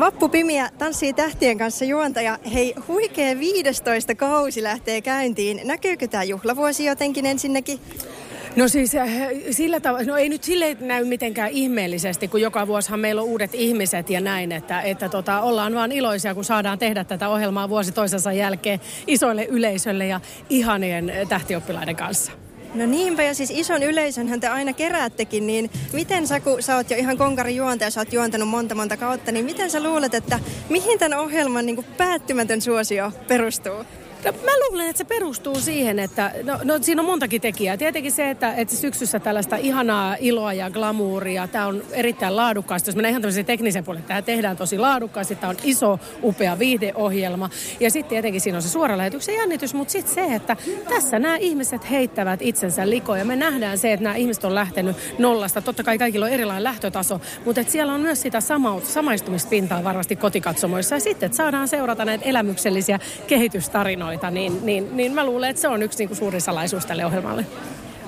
Vappu Pimiä tanssii tähtien kanssa juontaja. Hei, huikea 15 kausi lähtee käyntiin. Näkyykö tämä juhlavuosi jotenkin ensinnäkin? No siis äh, sillä tavalla, no ei nyt sille näy mitenkään ihmeellisesti, kun joka vuosihan meillä on uudet ihmiset ja näin, että, että tota, ollaan vaan iloisia, kun saadaan tehdä tätä ohjelmaa vuosi toisensa jälkeen isoille yleisölle ja ihanien tähtioppilaiden kanssa. No niinpä, ja siis ison yleisönhän te aina keräättekin, niin miten sä, kun sä oot jo ihan konkari juontaja, sä oot juontanut monta monta kautta, niin miten sä luulet, että mihin tämän ohjelman niin päättymätön suosio perustuu? Mä luulen, että se perustuu siihen, että no, no siinä on montakin tekijää. Tietenkin se, että, että syksyssä tällaista ihanaa iloa ja glamuuria, tämä on erittäin laadukkaasti. Jos mennään ihan tämmöisen teknisen puolelle, tämä tehdään tosi laadukkaasti, tämä on iso, upea viihdeohjelma. Ja sitten tietenkin siinä on se suora lähetyksen jännitys, mutta sitten se, että tässä nämä ihmiset heittävät itsensä likoja. Me nähdään se, että nämä ihmiset on lähtenyt nollasta. Totta kai kaikilla on erilainen lähtötaso, mutta että siellä on myös sitä sama, samaistumispintaa varmasti kotikatsomoissa. Ja sitten, että saadaan seurata näitä elämyksellisiä kehitystarinoita tarinoita, niin, niin, niin mä luulen, että se on yksi niin kuin suuri salaisuus tälle ohjelmalle.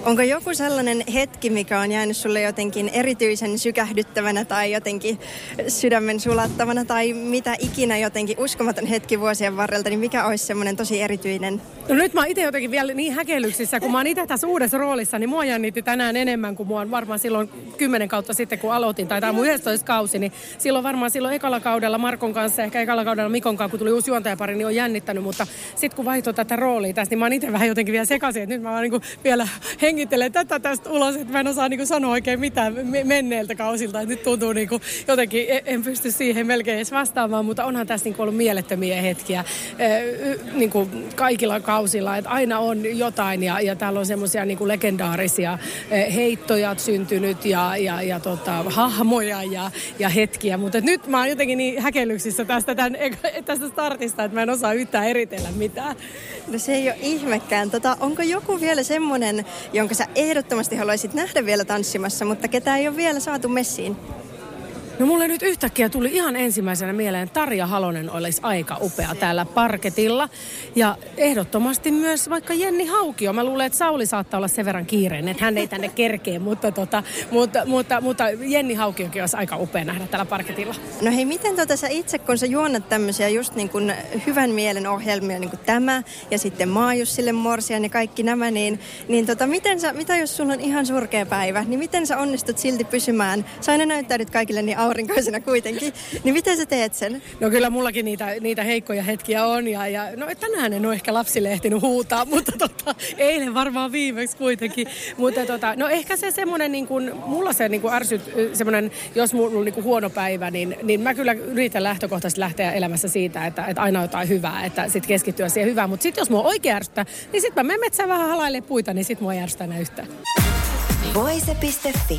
Onko joku sellainen hetki, mikä on jäänyt sulle jotenkin erityisen sykähdyttävänä tai jotenkin sydämen sulattavana? Tai mitä ikinä jotenkin uskomaton hetki vuosien varrelta, niin mikä olisi semmoinen tosi erityinen? No nyt mä itse jotenkin vielä niin häkellyksissä, kun mä oon itse tässä uudessa roolissa, niin mua jännitti tänään enemmän kuin mua varmaan silloin kymmenen kautta sitten, kun aloitin, tai tämä mun 11 kausi, niin silloin varmaan silloin ekalla kaudella Markon kanssa, ehkä ekalla kaudella Mikon kanssa, kun tuli uusi juontajapari, niin on jännittänyt, mutta sitten kun vaihtoi tätä roolia tässä, niin mä oon itse vähän jotenkin vielä sekaisin, että nyt mä vaan niin vielä hengittelen tätä tästä ulos, että mä en osaa niin sanoa oikein mitään menneiltä kausilta. Että nyt tuntuu niin kuin jotenkin, e- en pysty siihen melkein edes vastaamaan, mutta onhan tässä niin kuin ollut mielettömiä hetkiä niin kuin kaikilla kausilla. Että aina on jotain ja, ja täällä on semmoisia niin legendaarisia heittoja syntynyt ja, ja, ja tota, hahmoja ja, ja hetkiä. Mutta nyt mä oon jotenkin niin häkellyksissä tästä, tämän, tästä startista, että mä en osaa yhtään eritellä mitään. No se ei ole ihmekään. Tota, onko joku vielä semmoinen, jonka sä ehdottomasti haluaisit nähdä vielä tanssimassa, mutta ketä ei ole vielä saatu messiin? No mulle nyt yhtäkkiä tuli ihan ensimmäisenä mieleen, Tarja Halonen olisi aika upea täällä parketilla. Ja ehdottomasti myös vaikka Jenni Haukio. Mä luulen, että Sauli saattaa olla sen verran kiireinen, että hän ei tänne kerkee, mutta, tota, mutta, mutta, mutta Jenni Haukiokin olisi aika upea nähdä täällä parketilla. No hei, miten tota sä itse, kun sä juonnat tämmöisiä just niin kuin hyvän mielen ohjelmia, niin kuin tämä ja sitten Maajussille Morsian ja kaikki nämä, niin, niin tota, miten sä, mitä jos sulla on ihan surkea päivä, niin miten sä onnistut silti pysymään? Sä aina näyttäydyt kaikille niin aurinkoisena kuitenkin. Niin miten sä teet sen? No kyllä mullakin niitä, niitä heikkoja hetkiä on. Ja, ja, no tänään en ole ehkä lapsille ehtinyt huutaa, mutta tota, eilen varmaan viimeksi kuitenkin. Mutta tota, no ehkä se semmoinen, niin kuin, mulla se niin kuin ärsyt, semmoinen, jos mulla on niin kuin huono päivä, niin, niin mä kyllä yritän lähtökohtaisesti lähteä elämässä siitä, että, että aina jotain hyvää, että sitten keskittyä siihen hyvään. Mutta sitten jos mua oikein ärsyttää, niin sitten mä menen metsään vähän halaille puita, niin sitten mua ei ärsytä yhtään. Voise.fi